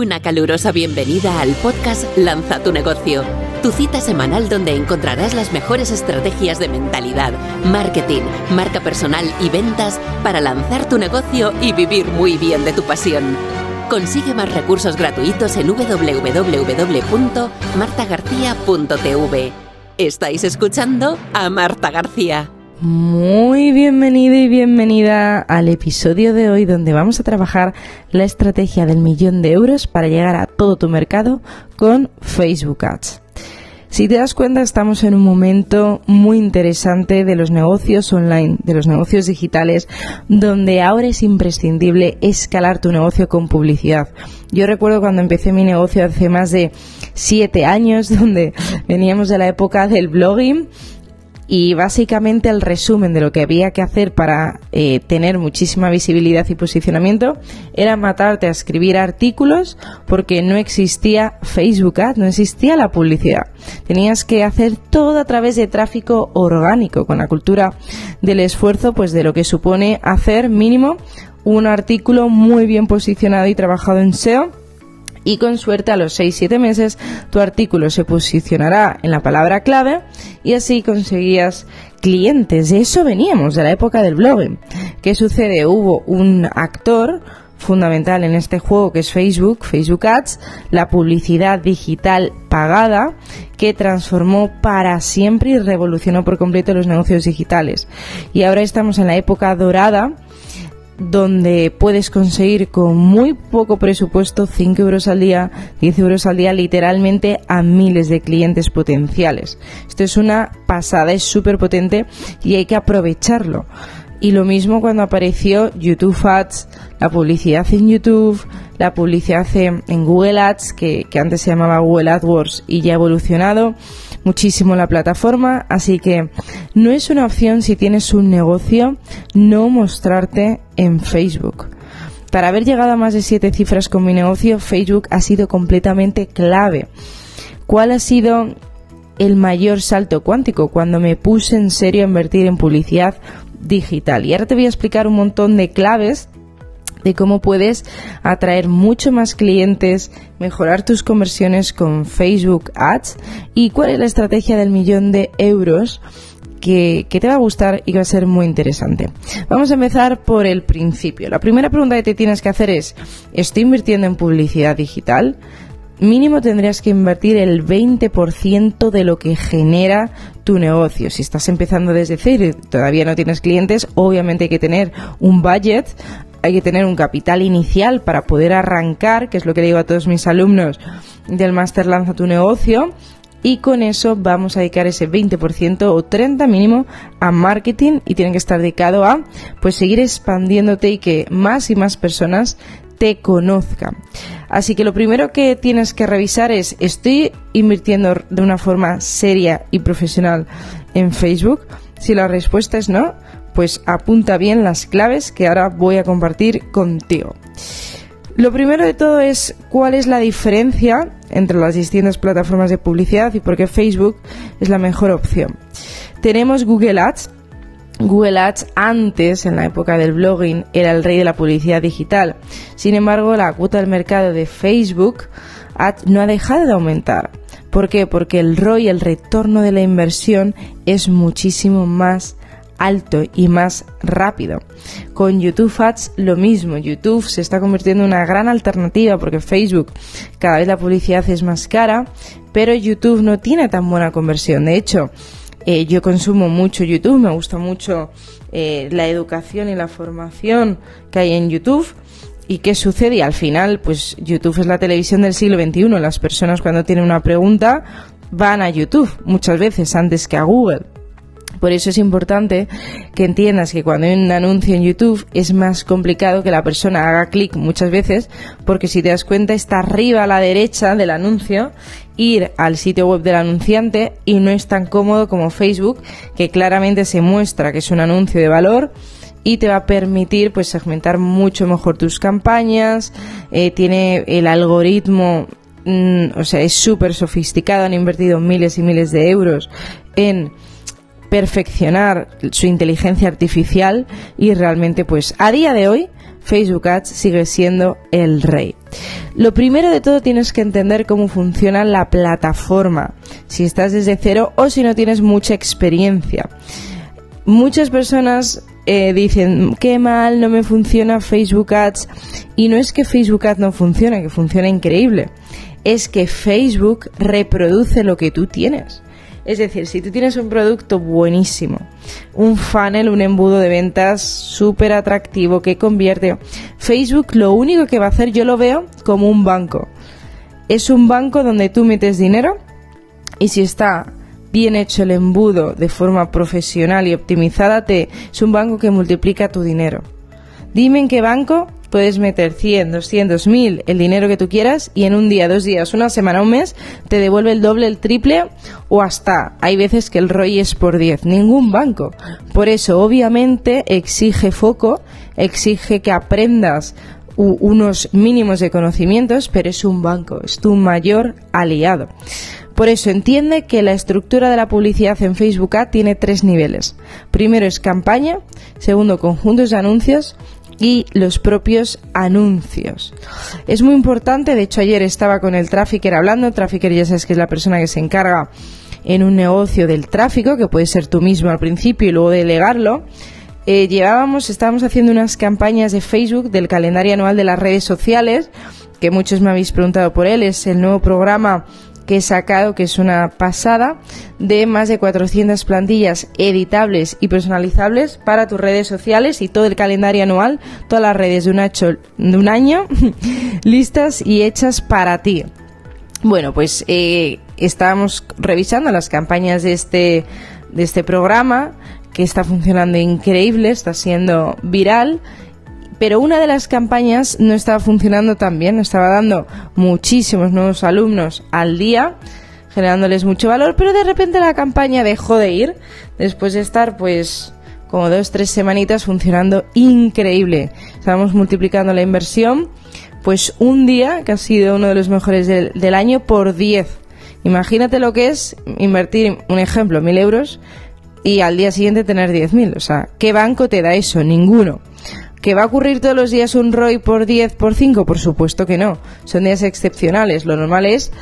Una calurosa bienvenida al podcast Lanza tu negocio, tu cita semanal donde encontrarás las mejores estrategias de mentalidad, marketing, marca personal y ventas para lanzar tu negocio y vivir muy bien de tu pasión. Consigue más recursos gratuitos en www.martagarcía.tv. Estáis escuchando a Marta García. Muy bienvenido y bienvenida al episodio de hoy donde vamos a trabajar la estrategia del millón de euros para llegar a todo tu mercado con Facebook Ads. Si te das cuenta, estamos en un momento muy interesante de los negocios online, de los negocios digitales, donde ahora es imprescindible escalar tu negocio con publicidad. Yo recuerdo cuando empecé mi negocio hace más de siete años, donde veníamos de la época del blogging y básicamente el resumen de lo que había que hacer para eh, tener muchísima visibilidad y posicionamiento era matarte a escribir artículos porque no existía Facebook Ads, no existía la publicidad. Tenías que hacer todo a través de tráfico orgánico, con la cultura del esfuerzo, pues de lo que supone hacer mínimo un artículo muy bien posicionado y trabajado en SEO y con suerte a los 6-7 meses tu artículo se posicionará en la palabra clave y así conseguías clientes. De eso veníamos, de la época del blogging. ¿Qué sucede? Hubo un actor fundamental en este juego que es Facebook, Facebook Ads, la publicidad digital pagada que transformó para siempre y revolucionó por completo los negocios digitales. Y ahora estamos en la época dorada donde puedes conseguir con muy poco presupuesto 5 euros al día, 10 euros al día, literalmente a miles de clientes potenciales. Esto es una pasada, es súper potente y hay que aprovecharlo. Y lo mismo cuando apareció YouTube Ads, la publicidad en YouTube, la publicidad en, Google Ads, que, que antes se llamaba Google AdWords y ya ha evolucionado muchísimo la plataforma, así que no es una opción si tienes un negocio no mostrarte en Facebook. Para haber llegado a más de siete cifras con mi negocio, Facebook ha sido completamente clave. ¿Cuál ha sido el mayor salto cuántico cuando me puse en serio a invertir en publicidad digital? Y ahora te voy a explicar un montón de claves de cómo puedes atraer mucho más clientes, mejorar tus conversiones con Facebook Ads y cuál es la estrategia del millón de euros que, te va a gustar y que va a ser muy interesante. Vamos a empezar por el principio. La primera pregunta que te tienes que hacer es, ¿estoy invirtiendo en publicidad digital? Mínimo tendrías que invertir el 20% de lo que genera tu negocio. Si estás empezando desde cero y todavía no tienes clientes, obviamente hay que tener un budget hay que tener un capital inicial para poder arrancar, que es lo que digo a todos mis alumnos del máster Lanza tu negocio. Y con eso vamos a dedicar ese 20% o 30 mínimo a marketing y tiene que estar dedicado a pues seguir expandiéndote y que más y más personas te conozcan. Así que lo primero que tienes que revisar es, ¿estoy invirtiendo de una forma seria y profesional en Facebook? Si la respuesta es no, pues apunta bien las claves que ahora voy a compartir contigo. Lo primero de todo es cuál es la diferencia entre las distintas plataformas de publicidad y por qué Facebook es la mejor opción. Tenemos Google Ads. Google Ads antes, en la época del blogging, era el rey de la publicidad digital. Sin embargo, la cuota del mercado de Facebook Ads no ha dejado de aumentar. ¿Por qué? Porque el ROI, el retorno de la inversión, es muchísimo más alto y más rápido. Con YouTube Ads lo mismo, YouTube se está convirtiendo en una gran alternativa porque Facebook cada vez la publicidad es más cara, pero YouTube no tiene tan buena conversión. De hecho, eh, yo consumo mucho YouTube, me gusta mucho eh, la educación y la formación que hay en YouTube. ¿Y qué sucede? Y al final, pues YouTube es la televisión del siglo XXI. Las personas cuando tienen una pregunta van a YouTube muchas veces antes que a Google. Por eso es importante que entiendas que cuando hay un anuncio en YouTube es más complicado que la persona haga clic muchas veces, porque si te das cuenta está arriba a la derecha del anuncio, ir al sitio web del anunciante y no es tan cómodo como Facebook, que claramente se muestra que es un anuncio de valor y te va a permitir pues segmentar mucho mejor tus campañas, eh, tiene el algoritmo mm, o sea, es súper sofisticado, han invertido miles y miles de euros en perfeccionar su inteligencia artificial y realmente pues a día de hoy Facebook Ads sigue siendo el rey. Lo primero de todo tienes que entender cómo funciona la plataforma, si estás desde cero o si no tienes mucha experiencia. Muchas personas eh, dicen, qué mal, no me funciona Facebook Ads. Y no es que Facebook Ads no funcione, que funciona increíble. Es que Facebook reproduce lo que tú tienes. Es decir, si tú tienes un producto buenísimo, un funnel, un embudo de ventas súper atractivo que convierte, Facebook lo único que va a hacer, yo lo veo como un banco. Es un banco donde tú metes dinero y si está bien hecho el embudo de forma profesional y optimizada, te, es un banco que multiplica tu dinero. Dime en qué banco puedes meter 100, 200, 1000, el dinero que tú quieras y en un día, dos días, una semana, un mes, te devuelve el doble, el triple o hasta, hay veces que el ROI es por 10. Ningún banco. Por eso, obviamente, exige foco, exige que aprendas unos mínimos de conocimientos, pero es un banco, es tu mayor aliado. Por eso entiende que la estructura de la publicidad en Facebook Ad tiene tres niveles. Primero es campaña, segundo conjuntos de anuncios y los propios anuncios. Es muy importante, de hecho ayer estaba con el trafficker hablando, trafficker ya sabes que es la persona que se encarga en un negocio del tráfico, que puede ser tú mismo al principio y luego delegarlo. Eh, llevábamos, estábamos haciendo unas campañas de Facebook del calendario anual de las redes sociales, que muchos me habéis preguntado por él, es el nuevo programa que he sacado, que es una pasada, de más de 400 plantillas editables y personalizables para tus redes sociales y todo el calendario anual, todas las redes de un, de un año, listas y hechas para ti. Bueno, pues eh, estábamos revisando las campañas de este, de este programa, que está funcionando increíble, está siendo viral pero una de las campañas no estaba funcionando tan bien, estaba dando muchísimos nuevos alumnos al día, generándoles mucho valor, pero de repente la campaña dejó de ir después de estar pues como dos, tres semanitas funcionando increíble. Estábamos multiplicando la inversión, pues un día, que ha sido uno de los mejores del, año, por 10. Imagínate lo que es invertir, un ejemplo, mil euros y al día siguiente tener 10.000. O sea, ¿qué banco te da eso? Ninguno. ¿Que va a ocurrir todos los días un ROI por 10, por 5? Por supuesto que no. Son días excepcionales. Lo normal es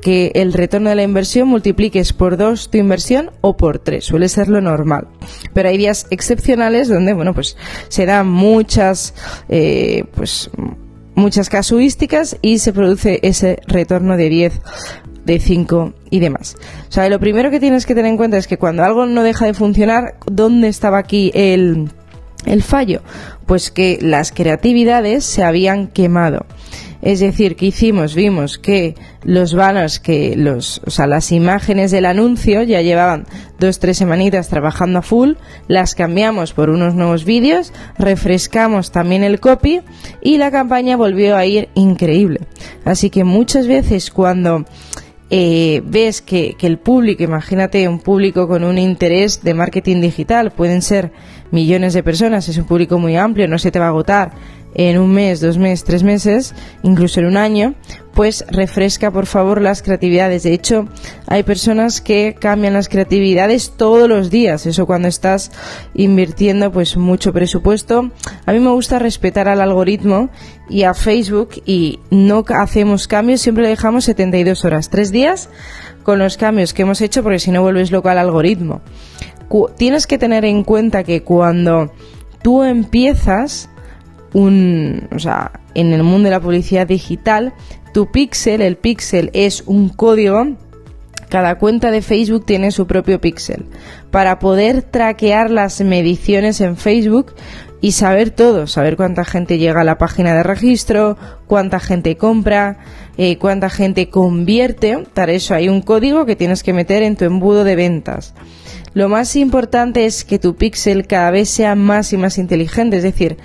que el retorno de la inversión multipliques por 2 tu inversión o por 3. Suele ser lo normal. Pero hay días excepcionales donde, bueno, pues se dan muchas, eh, pues, muchas casuísticas y se produce ese retorno de 10 de 5 y demás. O sea, lo primero que tienes que tener en cuenta es que cuando algo no deja de funcionar, ¿dónde estaba aquí el, el fallo? Pues que las creatividades se habían quemado. Es decir, que hicimos, vimos que los banners, que los, o sea, las imágenes del anuncio ya llevaban dos, tres semanitas trabajando a full, las cambiamos por unos nuevos vídeos, refrescamos también el copy y la campaña volvió a ir increíble. Así que muchas veces cuando eh, ves que, que, el público, imagínate un público con un interés de marketing digital, pueden ser millones de personas, es un público muy amplio, no se te va a agotar en un mes, dos meses, tres meses, incluso en un año, pues refresca por favor las creatividades. De hecho, hay personas que cambian las creatividades todos los días. Eso cuando estás invirtiendo pues mucho presupuesto. A mí me gusta respetar al algoritmo y a Facebook y no hacemos cambios, siempre le dejamos 72 horas, tres días con los cambios que hemos hecho porque si no vuelves loco al algoritmo. Tienes que tener en cuenta que cuando tú empiezas un, o sea, en el mundo de la publicidad digital, tu pixel, el pixel es un código cada cuenta de Facebook tiene su propio pixel. Para poder traquear las mediciones en Facebook y saber todo, saber cuánta gente llega a la página de registro, cuánta gente compra, eh, cuánta gente convierte, para eso hay un código que tienes que meter en tu embudo de ventas. Lo más importante es que tu pixel cada vez sea más y más inteligente, es decir,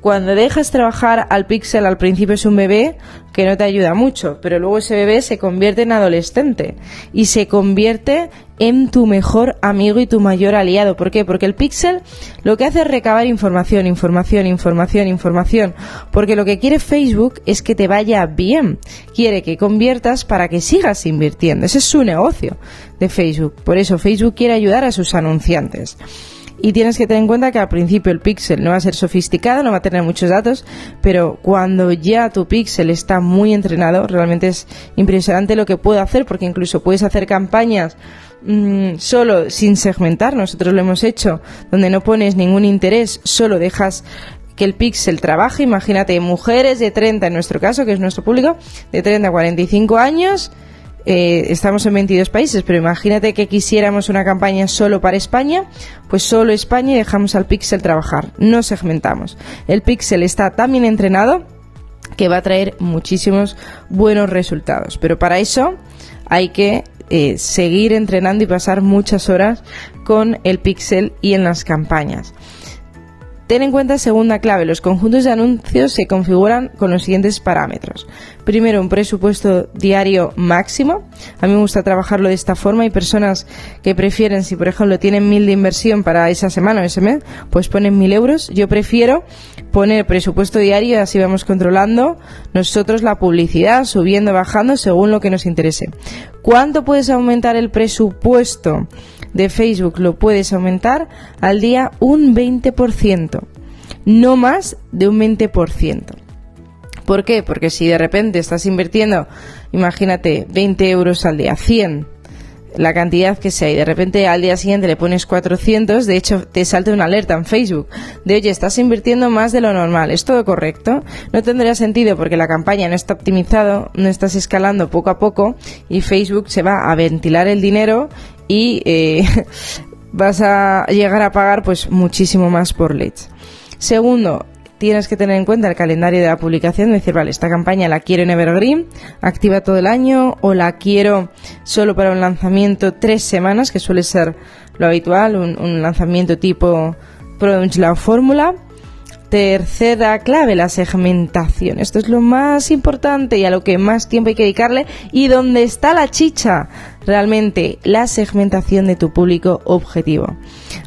cuando dejas trabajar al pixel al principio es un bebé que no te ayuda mucho, pero luego ese bebé se convierte en adolescente y se convierte en tu mejor amigo y tu mayor aliado. ¿Por qué? Porque el pixel lo que hace es recabar información, información, información, información. Porque lo que quiere Facebook es que te vaya bien. Quiere que conviertas para que sigas invirtiendo. Ese es su negocio de Facebook. Por eso Facebook quiere ayudar a sus anunciantes. Y tienes que tener en cuenta que al principio el pixel no va a ser sofisticado, no va a tener muchos datos, pero cuando ya tu pixel está muy entrenado, realmente es impresionante lo que puede hacer, porque incluso puedes hacer campañas mm, solo sin segmentar, nosotros lo hemos hecho, donde no pones ningún interés, solo dejas que el pixel trabaje, imagínate, mujeres de 30 en nuestro caso, que es nuestro público, de 30 a 45 años, eh, estamos en 22 países, pero imagínate que quisiéramos una campaña solo para España, pues solo España y dejamos al Pixel trabajar, no segmentamos. El Pixel está tan bien entrenado que va a traer muchísimos buenos resultados, pero para eso hay que eh, seguir entrenando y pasar muchas horas con el Pixel y en las campañas. Ten en cuenta segunda clave, los conjuntos de anuncios se configuran con los siguientes parámetros. Primero, un presupuesto diario máximo. A mí me gusta trabajarlo de esta forma. Hay personas que prefieren, si por ejemplo tienen mil de inversión para esa semana o ese mes, pues ponen mil euros. Yo prefiero poner presupuesto diario así vamos controlando nosotros la publicidad, subiendo, bajando, según lo que nos interese. ¿Cuánto puedes aumentar el presupuesto? De Facebook lo puedes aumentar al día un 20%, no más de un 20%. ¿Por qué? Porque si de repente estás invirtiendo, imagínate, 20 euros al día, 100, la cantidad que sea, y de repente al día siguiente le pones 400, de hecho te salta una alerta en Facebook de, oye, estás invirtiendo más de lo normal, ¿es todo correcto? No tendría sentido porque la campaña no está optimizado, no estás escalando poco a poco y Facebook se va a ventilar el dinero y eh, vas a llegar a pagar pues muchísimo más por leads. Segundo, tienes que tener en cuenta el calendario de la publicación, decir, vale, esta campaña la quiero en Evergreen, activa todo el año, o la quiero solo para un lanzamiento tres semanas, que suele ser lo habitual, un, lanzamiento tipo Product la fórmula. Tercera clave, la segmentación. Esto es lo más importante y a lo que más tiempo hay que dedicarle y donde está la chicha, realmente la segmentación de tu público objetivo.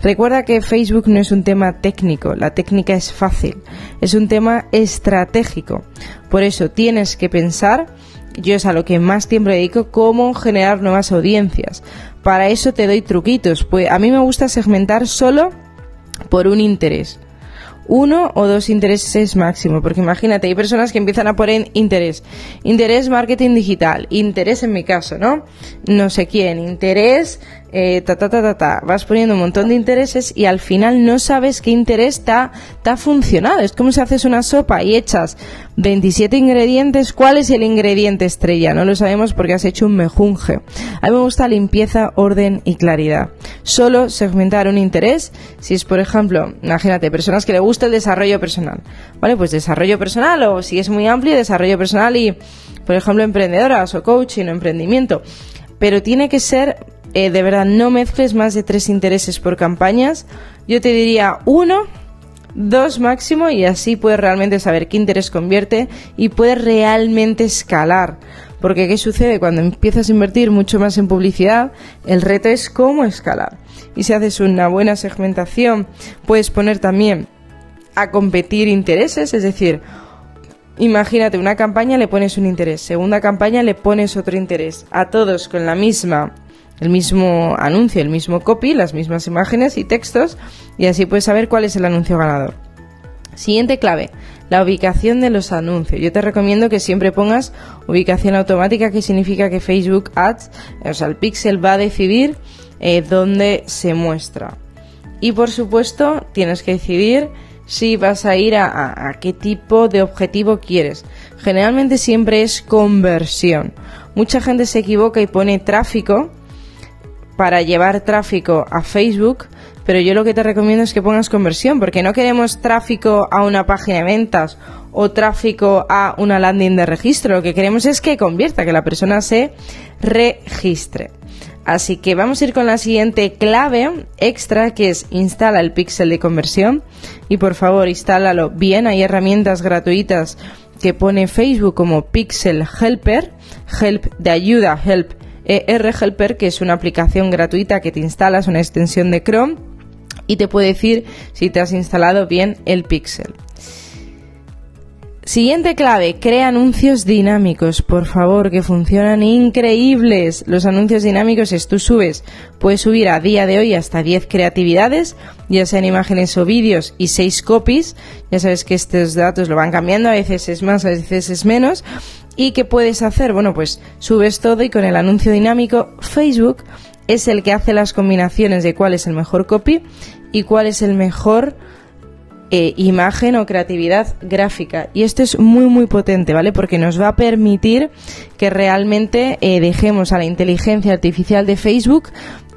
Recuerda que Facebook no es un tema técnico, la técnica es fácil, es un tema estratégico. Por eso tienes que pensar, yo es a lo que más tiempo dedico, cómo generar nuevas audiencias. Para eso te doy truquitos, pues a mí me gusta segmentar solo por un interés uno o dos intereses máximo, porque imagínate, hay personas que empiezan a poner interés, interés marketing digital, interés en mi caso, ¿no? No sé quién, interés eh, ta, ta, ta, ta, ta, vas poniendo un montón de intereses y al final no sabes qué interés está ha funcionado. Es como si haces una sopa y echas 27 ingredientes, ¿cuál es el ingrediente estrella? No lo sabemos porque has hecho un mejunje. A mí me gusta limpieza, orden y claridad. Solo segmentar un interés, si es por ejemplo, imagínate, personas que le gusta el desarrollo personal. Vale, pues desarrollo personal o si es muy amplio, desarrollo personal y, por ejemplo, emprendedoras o coaching o emprendimiento. Pero tiene que ser eh, de verdad no mezcles más de tres intereses por campañas. Yo te diría uno, dos máximo y así puedes realmente saber qué interés convierte y puedes realmente escalar. Porque ¿qué sucede? Cuando empiezas a invertir mucho más en publicidad, el reto es cómo escalar. Y si haces una buena segmentación, puedes poner también a competir intereses, es decir, imagínate una campaña le pones un interés, segunda campaña le pones otro interés, a todos con la misma el mismo anuncio, el mismo copy, las mismas imágenes y textos y así puedes saber cuál es el anuncio ganador. Siguiente clave, la ubicación de los anuncios. Yo te recomiendo que siempre pongas ubicación automática, que significa que Facebook Ads, o sea, el pixel va a decidir eh, dónde se muestra. Y por supuesto, tienes que decidir si vas a ir a, qué tipo de objetivo quieres. Generalmente siempre es conversión. Mucha gente se equivoca y pone tráfico para llevar tráfico a Facebook, pero yo lo que te recomiendo es que pongas conversión, porque no queremos tráfico a una página de ventas o tráfico a una landing de registro, lo que queremos es que convierta, que la persona se registre. Así que vamos a ir con la siguiente clave extra que es instala el pixel de conversión. Y por favor instálalo bien, hay herramientas gratuitas que pone Facebook como Pixel Helper, help de ayuda, help R-Helper, que es una aplicación gratuita que te instalas, una extensión de Chrome, y te puede decir si te has instalado bien el Pixel. Siguiente clave, crea anuncios dinámicos, por favor, que funcionan increíbles. Los anuncios dinámicos es tú subes, puedes subir a día de hoy hasta 10 creatividades, ya sean imágenes o vídeos y 6 copies. Ya sabes que estos datos lo van cambiando, a veces es más, a veces es menos. ¿Y qué puedes hacer? Bueno, pues subes todo y con el anuncio dinámico Facebook es el que hace las combinaciones de cuál es el mejor copy y cuál es el mejor eh, imagen o creatividad gráfica. Y esto es muy, muy potente, ¿vale? Porque nos va a permitir que realmente eh, dejemos a la inteligencia artificial de Facebook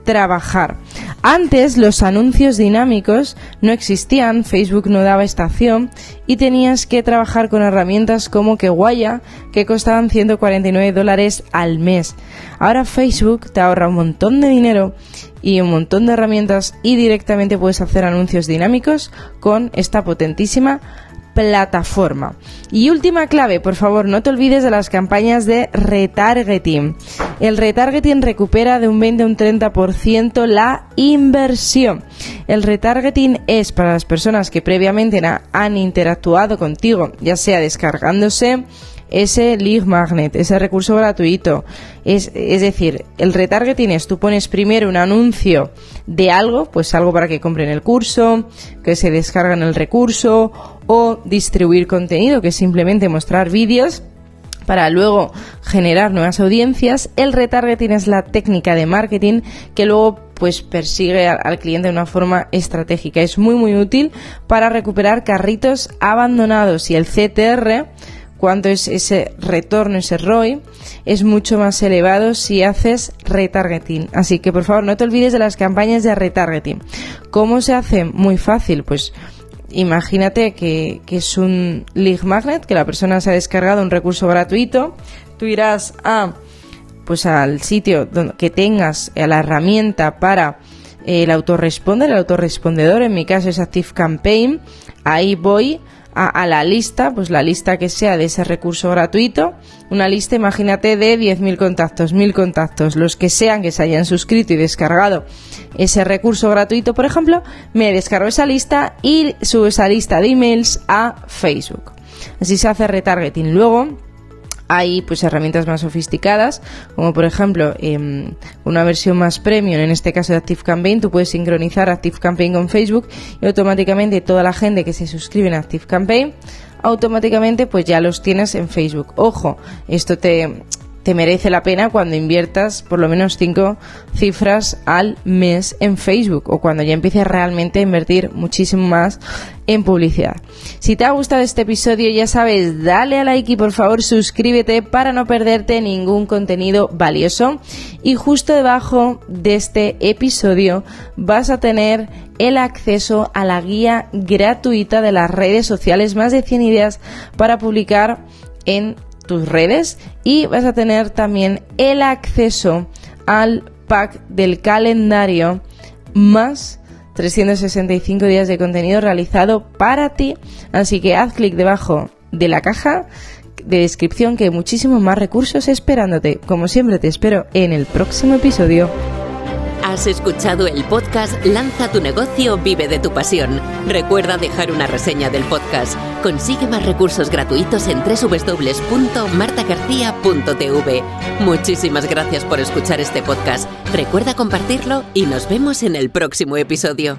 trabajar. Antes los anuncios dinámicos no existían, Facebook no daba estación y tenías que trabajar con herramientas como Kewaya que costaban 149 dólares al mes. Ahora Facebook te ahorra un montón de dinero y un montón de herramientas y directamente puedes hacer anuncios dinámicos con esta potentísima plataforma. Y última clave, por favor, no te olvides de las campañas de retargeting. El retargeting recupera de un 20 a un 30% la inversión. El retargeting es para las personas que previamente han interactuado contigo, ya sea descargándose ese lead magnet, ese recurso gratuito. Es, es decir, el retargeting es tú pones primero un anuncio de algo, pues algo para que compren el curso, que se descargan el recurso, o distribuir contenido, que es simplemente mostrar vídeos para luego generar nuevas audiencias. El retargeting es la técnica de marketing que luego pues persigue al, cliente de una forma estratégica. Es muy muy útil para recuperar carritos abandonados y el CTR cuánto es ese retorno, ese ROI, es mucho más elevado si haces retargeting. Así que por favor no te olvides de las campañas de retargeting. ¿Cómo se hace? Muy fácil, pues imagínate que, es un lead magnet, que la persona se ha descargado un recurso gratuito, tú irás a pues al sitio donde, que tengas la herramienta para el autorresponder, el autorrespondedor, en mi caso es Active Campaign, ahí voy a, la lista, pues la lista que sea de ese recurso gratuito, una lista, imagínate, de 10.000 contactos, 1.000 contactos, los que sean que se hayan suscrito y descargado ese recurso gratuito, por ejemplo, me descargo esa lista y subo esa lista de emails a Facebook. Así se hace retargeting. Luego, hay pues herramientas más sofisticadas, como por ejemplo em, una versión más premium, en este caso de Active Campaign, tú puedes sincronizar Active Campaign con Facebook y automáticamente toda la gente que se suscribe en Active Campaign automáticamente pues ya los tienes en Facebook. Ojo, esto te, te merece la pena cuando inviertas por lo menos cinco cifras al mes en Facebook o cuando ya empieces realmente a invertir muchísimo más en publicidad. Si te ha gustado este episodio, ya sabes, dale a like y por favor suscríbete para no perderte ningún contenido valioso. Y justo debajo de este episodio vas a tener el acceso a la guía gratuita de las redes sociales, más de 100 ideas para publicar en tus redes y vas a tener también el acceso al pack del calendario más 365 días de contenido realizado para ti. Así que haz clic debajo de la caja de descripción que hay muchísimos más recursos esperándote. Como siempre te espero en el próximo episodio. Has escuchado el podcast Lanza tu negocio, vive de tu pasión. Recuerda dejar una reseña del podcast. Consigue más recursos gratuitos en www.martagarcía.tv. Muchísimas gracias por escuchar este podcast. Recuerda compartirlo y nos vemos en el próximo episodio.